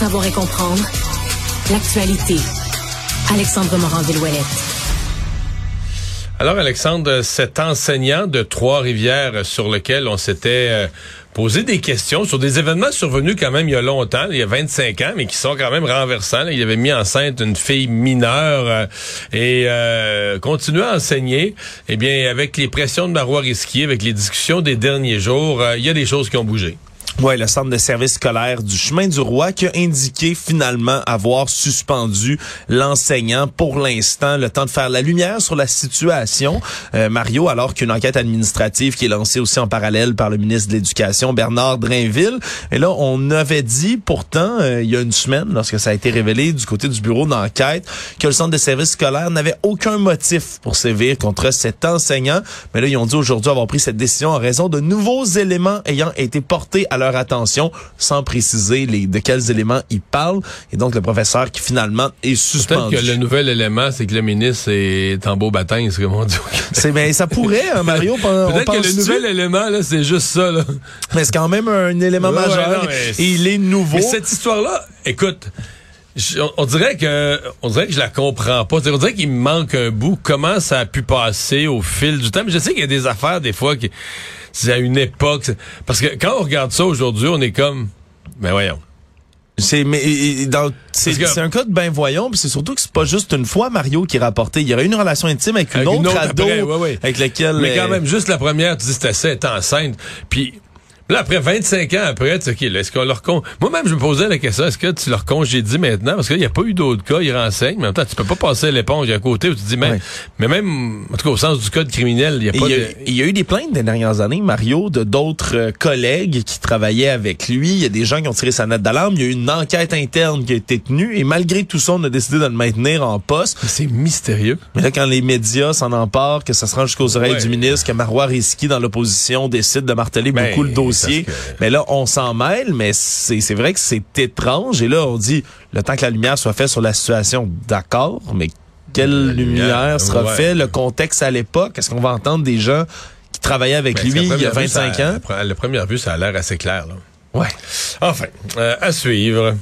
savoir et comprendre l'actualité. Alexandre Morand-Villouellette. Alors, Alexandre, cet enseignant de Trois-Rivières sur lequel on s'était euh, posé des questions sur des événements survenus quand même il y a longtemps, il y a 25 ans, mais qui sont quand même renversants. Il avait mis enceinte une fille mineure euh, et euh, à enseigner. Eh bien, avec les pressions de Marois Risquier, avec les discussions des derniers jours, il y a des choses qui ont bougé. Oui, le centre de service scolaire du chemin du roi qui a indiqué finalement avoir suspendu l'enseignant pour l'instant, le temps de faire la lumière sur la situation. Euh, Mario, alors qu'une enquête administrative qui est lancée aussi en parallèle par le ministre de l'Éducation, Bernard Drainville. Et là, on avait dit pourtant, euh, il y a une semaine, lorsque ça a été révélé du côté du bureau d'enquête, que le centre de service scolaire n'avait aucun motif pour sévir contre cet enseignant. Mais là, ils ont dit aujourd'hui avoir pris cette décision en raison de nouveaux éléments ayant été portés à leur attention sans préciser les, de quels éléments il parle. Et donc, le professeur qui finalement est suspendu. Peut-être que le nouvel élément, c'est que le ministre est en beau baptême, comme on dit. C'est, ben, ça pourrait, hein, Mario. Peut-être que le nouvel élément, là, c'est juste ça, là. Mais c'est quand même un élément majeur. et il est nouveau. Mais cette histoire-là, écoute, on, dirait que on dirait que je la comprends pas. On dirait qu'il me manque un bout. Comment ça a pu passer au fil du temps? Mais je sais qu'il y a des affaires des fois qui c'est à une époque. Parce que quand on regarde ça aujourd'hui, on est comme, ben voyons. C'est mais c'est un cas de ben voyons, puis c'est surtout que c'est pas juste une fois Mario qui est rapporté. Il y aurait une relation intime avec une, autre, ado avec laquelle. Mais quand même, juste la première, tu dis c'était assez, enceinte. Puis Là, après 25 ans après, tu sais, est-ce qu'on leur con... Moi-même, je me posais la question, est-ce que tu leur congédies maintenant? Parce qu'il n'y a pas eu d'autres cas, ils renseignent, mais en même temps, tu peux pas passer l'éponge à côté où tu te dis, mais, mais même, en tout cas, au sens du code criminel, il n'y a pas de... Il y a eu des plaintes des dernières années, Mario, de d'autres euh, collègues qui travaillaient avec lui. Il y a des gens qui ont tiré sa note d'alarme. Il y a eu une enquête interne qui a été tenue et malgré tout ça, on a décidé de le maintenir en poste. C'est mystérieux. Mais là, quand les médias s'en emparent, que ça se rend jusqu'aux oreilles du ministre, que Marois Risky, dans l'opposition, décide de marteler ben, beaucoup le dossier, mais là, on s'en mêle, mais c'est vrai que c'est étrange. Et là, on dit, le temps que la lumière soit faite sur la situation, d'accord, mais quelle lumière, sera faite? Le contexte à l'époque? Est-ce qu'on va entendre des gens qui travaillaient avec lui il y a 25 ans? La première vue, ça a l'air assez clair. Là. Ouais. Enfin, euh, à suivre.